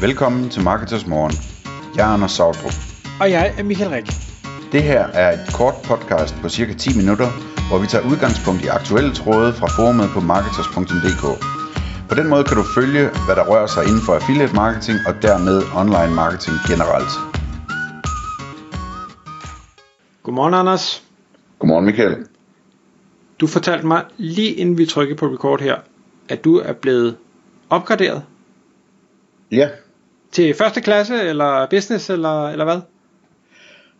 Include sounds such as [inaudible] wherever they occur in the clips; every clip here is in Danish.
Velkommen til Marketers Morgen. Jeg er Anders Sautrup. Og jeg er Michael Rik. Det her er et kort podcast på cirka 10 minutter, hvor vi tager udgangspunkt i aktuelle tråde fra forumet på marketers.dk. På den måde kan du følge, hvad der rører sig inden for affiliate marketing og dermed online marketing generelt. Godmorgen, Anders. Godmorgen Michael. Du fortalte mig lige inden vi trykkede på record her, at du er blevet opgraderet Ja, til første klasse, eller business, eller, eller hvad?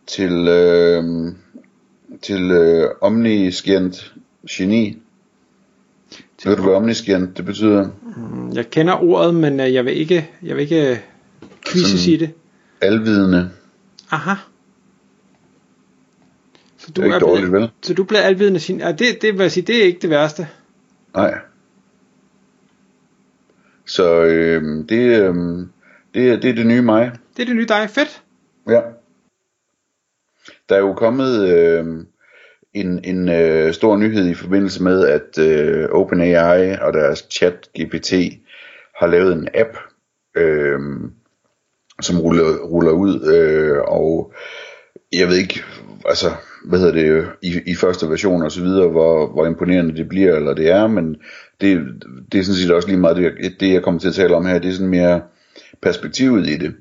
til, øh, til øh, omniscient geni. Ved du, hvad omniscient det betyder? Mm, Jeg kender ordet, men øh, jeg vil ikke, jeg vil ikke quizze sige det. Alvidende. Aha. Så Det er ikke dårligt, blevet, vel? Så du er blevet alvidende sin. Ja, det, det vil jeg sige, det er ikke det værste. Nej. Så øh, det, øh, det, er- det er det nye mig. Det er det nye dig. Fedt. Ja. Der er jo kommet øh, en, en øh, stor nyhed i forbindelse med, at øh, OpenAI og deres chat GPT har lavet en app, øh, som ruller, ruller ud, øh, og jeg ved ikke, altså, hvad hedder det, i, i første version og så videre, hvor, hvor imponerende det bliver, eller det er, men det, det er sådan set også lige meget det, det, jeg kommer til at tale om her, det er sådan mere perspektivet i det.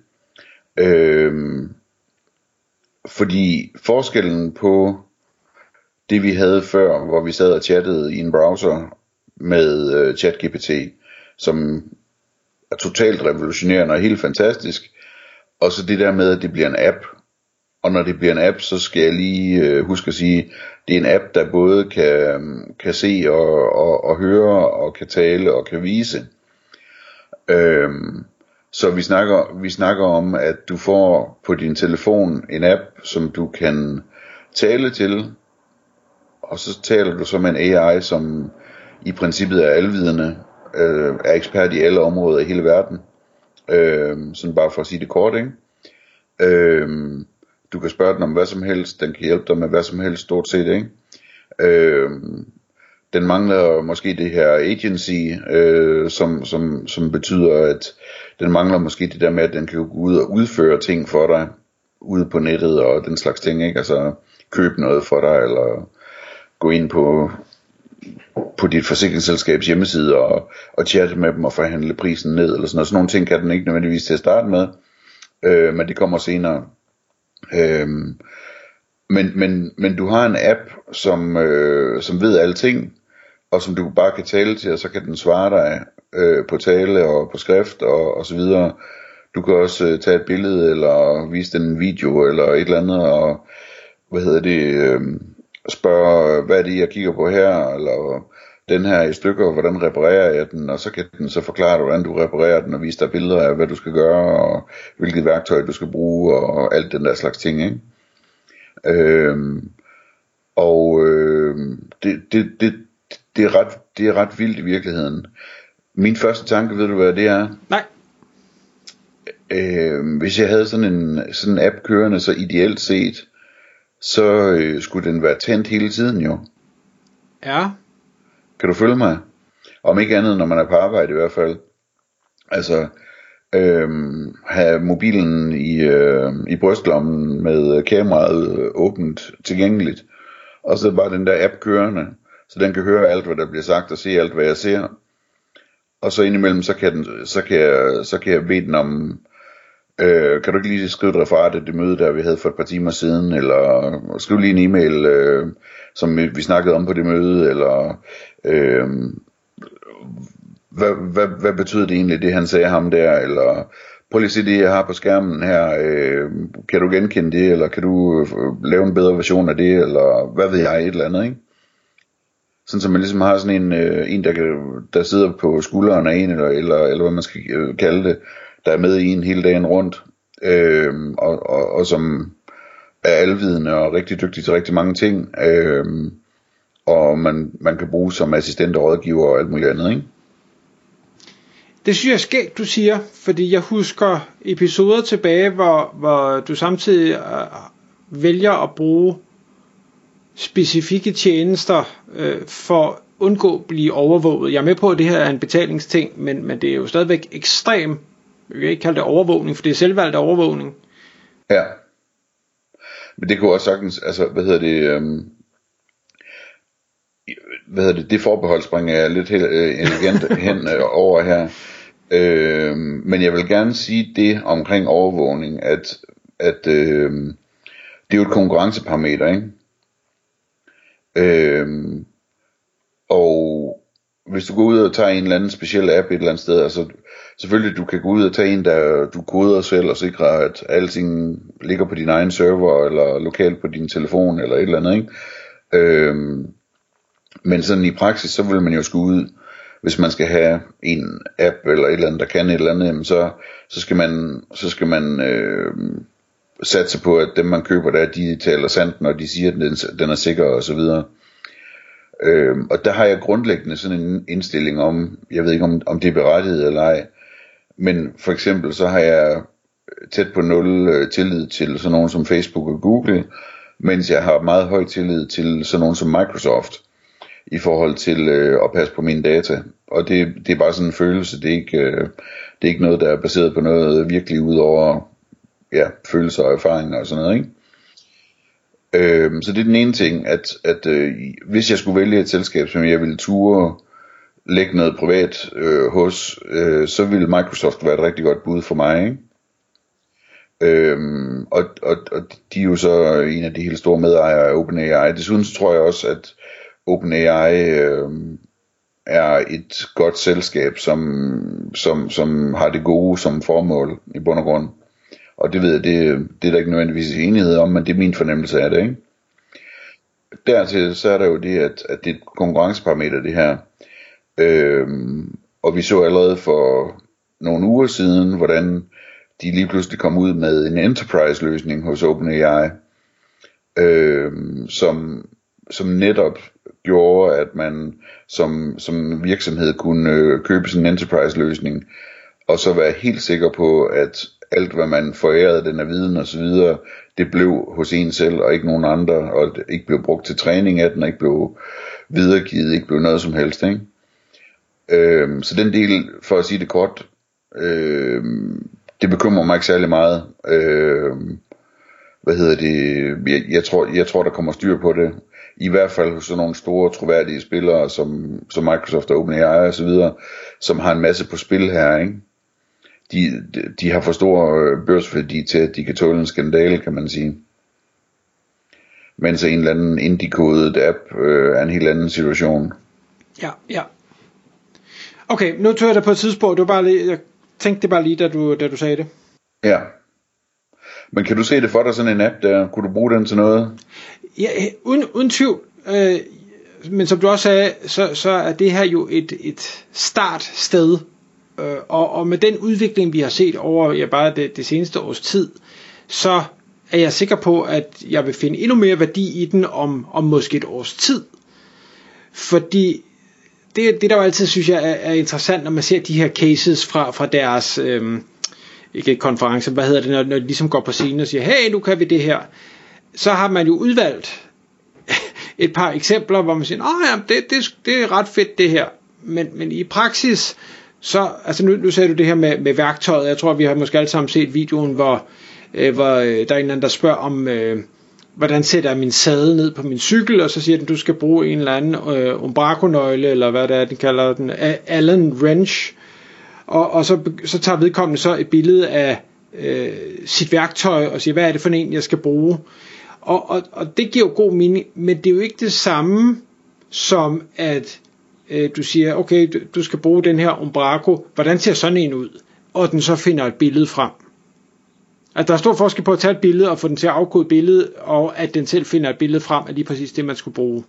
Øhm, fordi forskellen på det vi havde før, hvor vi sad og chattede i en browser med øh, ChatGPT, som er totalt revolutionerende og helt fantastisk, og så det der med, at det bliver en app, og når det bliver en app, så skal jeg lige øh, huske at sige, det er en app, der både kan, kan se og, og, og høre, og kan tale og kan vise. Øhm, så vi snakker, vi snakker om, at du får på din telefon en app, som du kan tale til, og så taler du så med en AI, som i princippet er alvidende, øh, er ekspert i alle områder i hele verden. Øh, sådan bare for at sige det kort, ikke? Øh, du kan spørge den om hvad som helst, den kan hjælpe dig med hvad som helst, stort set, ikke? Øh, den mangler måske det her agency, øh, som, som, som betyder, at den mangler måske det der med, at den kan gå ud og udføre ting for dig, ude på nettet og den slags ting, ikke? Altså købe noget for dig, eller gå ind på, på dit forsikringsselskabs hjemmeside og, og chatte med dem og forhandle prisen ned, eller sådan noget. Sådan nogle ting kan den ikke nødvendigvis til at starte med, øh, men det kommer senere. Øh, men, men, men du har en app, som, øh, som ved alting, og som du bare kan tale til, og så kan den svare dig øh, på tale og på skrift og, og så videre. Du kan også øh, tage et billede, eller vise den en video, eller et eller andet, og hvad hedder det, øh, spørge, hvad er det, jeg kigger på her, eller den her i stykker, hvordan reparerer jeg den, og så kan den så forklare dig, hvordan du reparerer den, og vise dig billeder af, hvad du skal gøre, og hvilket værktøj du skal bruge, og alt den der slags ting, ikke? Øh, og øh, det, det, det, det, er ret, det er ret vildt i virkeligheden. Min første tanke, ved du hvad det er? Nej. Øh, hvis jeg havde sådan en, sådan en app kørende, så ideelt set, så øh, skulle den være tændt hele tiden jo. Ja. Kan du følge mig? Om ikke andet, når man er på arbejde i hvert fald. Altså, øhm, have mobilen i, øh, i brystlommen med kameraet øh, åbent tilgængeligt. Og så bare den der app kørende, så den kan høre alt, hvad der bliver sagt, og se alt, hvad jeg ser. Og så indimellem, så kan, den, så kan, jeg, så kan jeg bede den om, øh, kan du ikke lige skrive et referat af det møde, der vi havde for et par timer siden, eller skriv lige en e-mail, øh, som vi, vi snakkede om på det møde, eller øh, hvad, hvad, hvad betyder det egentlig, det han sagde ham der, eller prøv lige at se det, jeg har på skærmen her, øh, kan du genkende det, eller kan du øh, lave en bedre version af det, eller hvad ved jeg, et eller andet, ikke? Sådan så man ligesom har sådan en, øh, en der, kan, der sidder på skulderen af en, eller, eller, eller hvad man skal øh, kalde det, der er med i en hele dagen rundt, øh, og, og, og som er alvidende og rigtig dygtig til rigtig mange ting, øh, og man, man kan bruge som assistent og rådgiver og alt muligt andet, ikke? Det synes jeg er skægt, du siger, fordi jeg husker episoder tilbage, hvor, hvor du samtidig øh, vælger at bruge specifikke tjenester øh, for at undgå at blive overvåget. Jeg er med på, at det her er en betalingsting, men, men det er jo stadigvæk ekstremt Jeg kan ikke kalde det overvågning, for det er selvvalgt overvågning. Ja. Men det kunne også sagtens, altså, hvad hedder det, øhm, hvad hedder det, det forbehold springer jeg lidt helt øh, elegant [laughs] hen øh, over her. Øh, men jeg vil gerne sige det omkring overvågning, at, at øh, det er jo et konkurrenceparameter, ikke? Øhm, og hvis du går ud og tager en eller anden speciel app et eller andet sted, altså selvfølgelig du kan gå ud og tage en, der du koder selv og sikre, at alting ligger på din egen server, eller lokalt på din telefon, eller et eller andet, ikke? Øhm, men sådan i praksis, så vil man jo skulle ud, hvis man skal have en app eller et eller andet, der kan et eller andet, jamen så, så skal man, så skal man øh, satse på, at dem man køber der, de taler sandt, når de siger, at den, den er sikker og så videre. Øhm, og der har jeg grundlæggende sådan en indstilling om, jeg ved ikke om, om det er berettiget eller ej, men for eksempel så har jeg tæt på nul øh, tillid til sådan nogen som Facebook og Google, mens jeg har meget høj tillid til sådan nogen som Microsoft i forhold til øh, at passe på mine data. Og det, det er bare sådan en følelse, det er, ikke, øh, det er ikke noget, der er baseret på noget virkelig ud over ja, følelser og erfaringer og sådan noget, ikke? Øhm, så det er den ene ting, at, at øh, hvis jeg skulle vælge et selskab, som jeg ville ture lægge noget privat øh, hos, øh, så ville Microsoft være et rigtig godt bud for mig. Ikke? Øhm, og, og, og de er jo så en af de helt store medejere af OpenAI. Desuden så tror jeg også, at OpenAI øh, er et godt selskab, som, som, som har det gode som formål i bund og grund. Og det ved jeg, det, det er der ikke nødvendigvis enighed om, men det er min fornemmelse af det. Ikke? Dertil så er der jo det, at, at det er et konkurrenceparameter det her. Øhm, og vi så allerede for nogle uger siden, hvordan de lige pludselig kom ud med en enterprise løsning hos OpenAI, øhm, som, som netop gjorde, at man som, som virksomhed kunne øh, købe sådan en enterprise løsning, og så være helt sikker på, at alt hvad man forærede den af viden og så videre, det blev hos en selv og ikke nogen andre, og det ikke blev brugt til træning af den, og ikke blev videregivet, ikke blev noget som helst, ikke? Øhm, så den del, for at sige det kort, øhm, det bekymrer mig ikke særlig meget. Øhm, hvad hedder det? Jeg, jeg, tror, jeg tror, der kommer styr på det. I hvert fald hos sådan nogle store, troværdige spillere, som, som Microsoft og OpenAI og så videre, som har en masse på spil her, ikke? De, de, har for stor øh, børsværdi til, at de kan tåle en skandale, kan man sige. Mens en eller anden indikodet app øh, er en helt anden situation. Ja, ja. Okay, nu tør jeg dig på et tidspunkt. Var bare lige, jeg tænkte det bare lige, da du, da du sagde det. Ja. Men kan du se det for dig, sådan en app der? Kunne du bruge den til noget? Ja, uden, uden tvivl. Øh, men som du også sagde, så, så er det her jo et, et startsted. Øh, og, og med den udvikling, vi har set over ja, bare det, det seneste års tid, så er jeg sikker på, at jeg vil finde endnu mere værdi i den om, om måske et års tid. Fordi det, det der jo altid synes jeg er, er interessant, når man ser de her cases fra, fra deres øh, ikke konference, hvad hedder det, når, når de ligesom går på scenen og siger, hey, nu kan vi det her. Så har man jo udvalgt [laughs] et par eksempler, hvor man siger, åh ja, det, det, det er ret fedt det her. Men, men i praksis, så, altså nu, nu sagde du det her med, med værktøjet, jeg tror, vi har måske alle sammen set videoen, hvor, øh, hvor øh, der er en eller anden, der spørger om, øh, hvordan sætter jeg min sadel ned på min cykel, og så siger den, du skal bruge en eller anden øh, umbraco-nøgle, eller hvad det er, den kalder den, Allen wrench, og, og så, så tager vedkommende så et billede af øh, sit værktøj, og siger, hvad er det for en, jeg skal bruge, og, og, og det giver jo god mening, men det er jo ikke det samme, som at øh, du siger, okay, du, du skal bruge den her umbraco, hvordan ser sådan en ud? Og den så finder et billede frem. At der er stor forskel på at tage et billede og få den til at afkode et billede, og at den selv finder et billede frem af lige præcis det, man skulle bruge.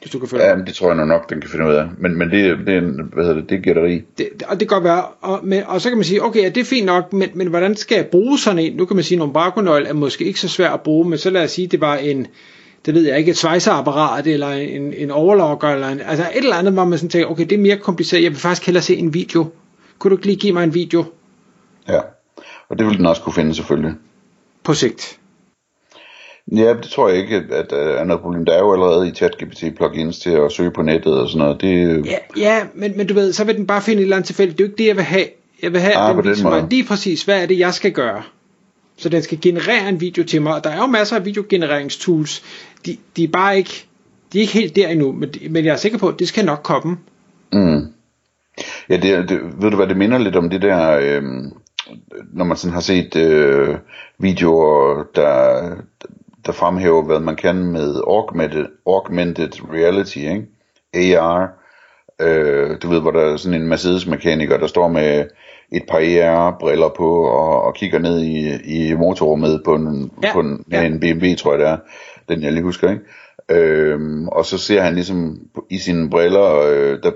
Hvis du kan følge ja, det tror jeg nok, den kan finde ud af. Men, men det, det, er en, hvad hedder det, det er gætteri. Det, og det kan godt være. Og, men, og så kan man sige, okay, ja, det er fint nok, men, men hvordan skal jeg bruge sådan en? Nu kan man sige, at en er måske ikke så svært at bruge, men så lad os sige, at det var en, det ved jeg ikke, et svejseapparat, eller en, en overlocker, eller en, altså et eller andet, hvor man sådan tænker, okay, det er mere kompliceret, jeg vil faktisk hellere se en video. Kunne du ikke lige give mig en video? Ja. Og det vil den også kunne finde selvfølgelig. På sigt. Ja, det tror jeg ikke, at, at er noget problem. Der er jo allerede i ChatGPT plugins til at søge på nettet og sådan noget. Det... Ja, ja men, men du ved, så vil den bare finde et eller andet tilfælde. Det er jo ikke det, jeg vil have. Jeg vil have, Ah, den den viser mig lige præcis, hvad er det, jeg skal gøre. Så den skal generere en video til mig, og der er jo masser af videogenereringstools. De, de er bare ikke, de er ikke helt der endnu, men, de- men jeg er sikker på, at det skal nok komme. Mm. Ja, det, det, ved du hvad, det minder lidt om det der, øh, når man sådan har set øh, videoer, der, der fremhæver, hvad man kan med augmented, augmented reality, ikke? AR. Øh, du ved, hvor der er sådan en Mercedes-mekaniker, der står med et par AR-briller på og, og kigger ned i, i motorrummet på en, Ja, på en, ja. en BMW, tror jeg det er, den jeg lige husker, ikke? Øhm, og så ser han ligesom i sine briller, øh, der,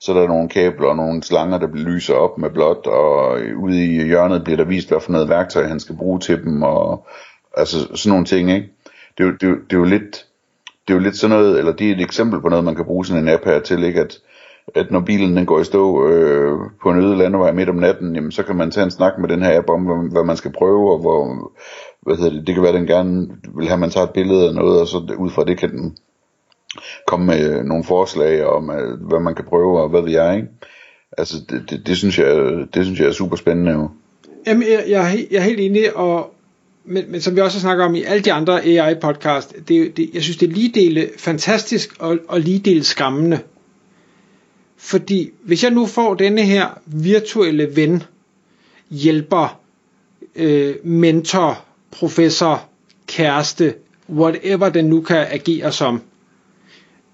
så er der nogle kabler og nogle slanger, der lyser op med blåt, og ude i hjørnet bliver der vist, hvad for noget værktøj han skal bruge til dem, og altså sådan nogle ting, ikke? Det er jo, det er jo, det er jo lidt, det er jo lidt sådan noget, eller det er et eksempel på noget, man kan bruge sådan en app her til, ikke? At, at når bilen den går i stå øh, på en øde landevej midt om natten, jamen, så kan man tage en snak med den her app om, hvad, hvad man skal prøve, og hvor, hvad hedder det, det kan være, at den gerne vil have, at man tager et billede af noget, og så ud fra det kan den komme med øh, nogle forslag om, øh, hvad man kan prøve, og hvad ved jeg, ikke? Altså, det, det, det, synes, jeg, det synes jeg er super spændende jo. Jamen, jeg, jeg, er jeg er helt enig, og, men, men som vi også har snakket om i alle de andre AI-podcast, det, det, jeg synes, det er lige dele fantastisk og, og lige dele skræmmende. Fordi hvis jeg nu får denne her virtuelle ven, hjælper, øh, mentor, professor, kæreste, whatever den nu kan agere som,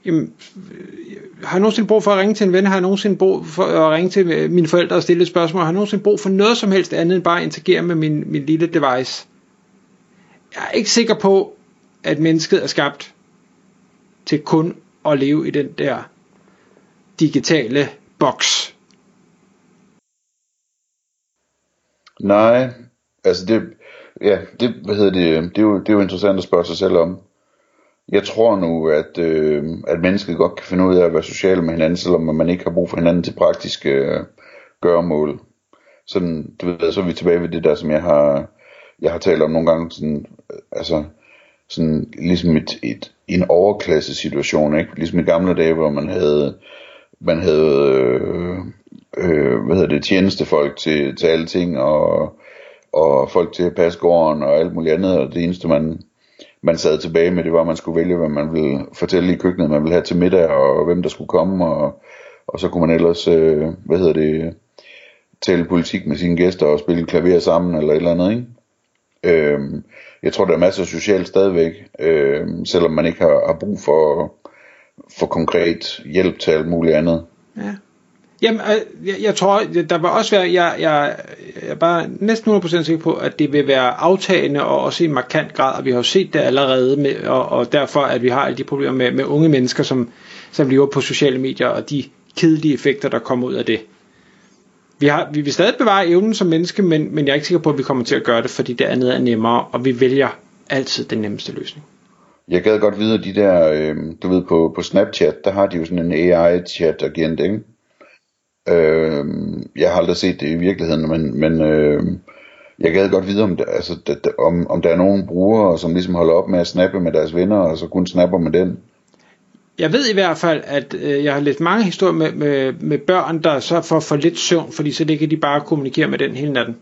jamen, øh, har jeg nogensinde brug for at ringe til en ven? Har jeg nogensinde brug for at ringe til øh, mine forældre og stille et spørgsmål? Har jeg nogensinde brug for noget som helst andet end bare at interagere med min, min lille device? Jeg er ikke sikker på, at mennesket er skabt til kun at leve i den der digitale boks. Nej, altså det, ja, det, hvad hedder det, det er jo, det er jo interessant at spørge sig selv om. Jeg tror nu, at, øh, at mennesket godt kan finde ud af at være sociale med hinanden, selvom man ikke har brug for hinanden til praktiske øh, gøremål. Sådan, du ved, så er vi tilbage ved det der, som jeg har, jeg har talt om nogle gange, sådan, øh, altså, sådan ligesom et, et, en overklasse situation, ikke? Ligesom i gamle dage, hvor man havde, man havde, øh, øh, hvad hedder det, tjenestefolk til, til alle ting, og, og folk til at passe gården, og alt muligt andet, og det eneste, man, man sad tilbage med, det var, at man skulle vælge, hvad man ville fortælle i køkkenet, man ville have til middag, og hvem der skulle komme, og, og så kunne man ellers, øh, hvad hedder det, tale politik med sine gæster, og spille klaver sammen, eller et eller andet, ikke? Øhm, jeg tror, der er masser af socialt stadigvæk, øhm, selvom man ikke har, har brug for, for konkret hjælp til alt muligt andet. Ja. Jamen, øh, jeg, jeg tror, der vil også være, jeg, jeg, jeg er bare næsten 100% sikker på, at det vil være aftagende og også i markant grad, og vi har jo set det allerede, med, og, og derfor at vi har alle de problemer med, med unge mennesker, som, som lever på sociale medier, og de kedelige effekter, der kommer ud af det. Vi, har, vi vil stadig bevare evnen som menneske, men, men jeg er ikke sikker på, at vi kommer til at gøre det, fordi det andet er nemmere, og vi vælger altid den nemmeste løsning. Jeg gad godt vide, at de der, øh, du ved, på, på Snapchat, der har de jo sådan en AI-chat-agent, ikke? Øh, jeg har aldrig set det i virkeligheden, men, men øh, jeg gad godt vide, om der, altså, der, om, om der er nogen brugere, som ligesom holder op med at snappe med deres venner, og så kun snapper med den. Jeg ved i hvert fald, at øh, jeg har læst mange historier med, med, med børn, der så får for lidt søvn, fordi så kan de bare kommunikere med den hele natten.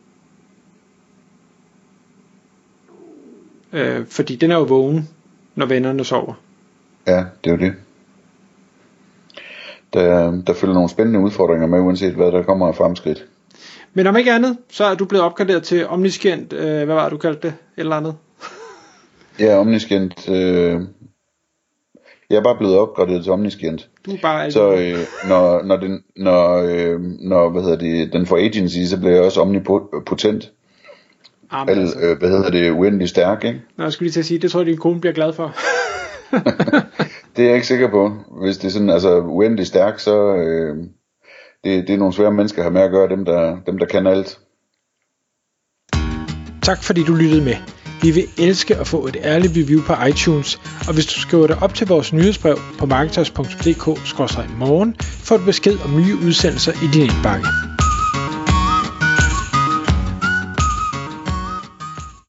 Øh, fordi den er jo vågen, når vennerne sover. Ja, det er jo det. Der, der følger nogle spændende udfordringer med, uanset hvad der kommer af fremskridt. Men om ikke andet, så er du blevet opgraderet til omniscient, øh, hvad var det, du kaldte det? Et eller andet. [laughs] Ja, omniscient. Øh, jeg er bare blevet opgraderet til omniscient. Du er bare Så øh, når, når, den, når, øh, når hvad hedder det, den får agency, så bliver jeg også omnipotent. Ah, men Al, altså, øh, hvad hedder det, uendelig stærk, ikke? Nå, jeg skulle lige til at sige, det tror jeg, din kone bliver glad for. [laughs] Det er jeg ikke sikker på. Hvis det er sådan, altså uendelig stærk, så øh, det, det er nogle svære mennesker at have med at gøre, dem der, dem der kan alt. Tak fordi du lyttede med. Vi vil elske at få et ærligt review på iTunes, og hvis du skriver dig op til vores nyhedsbrev på marketers.dk-morgen, får du besked om nye udsendelser i din indbakke.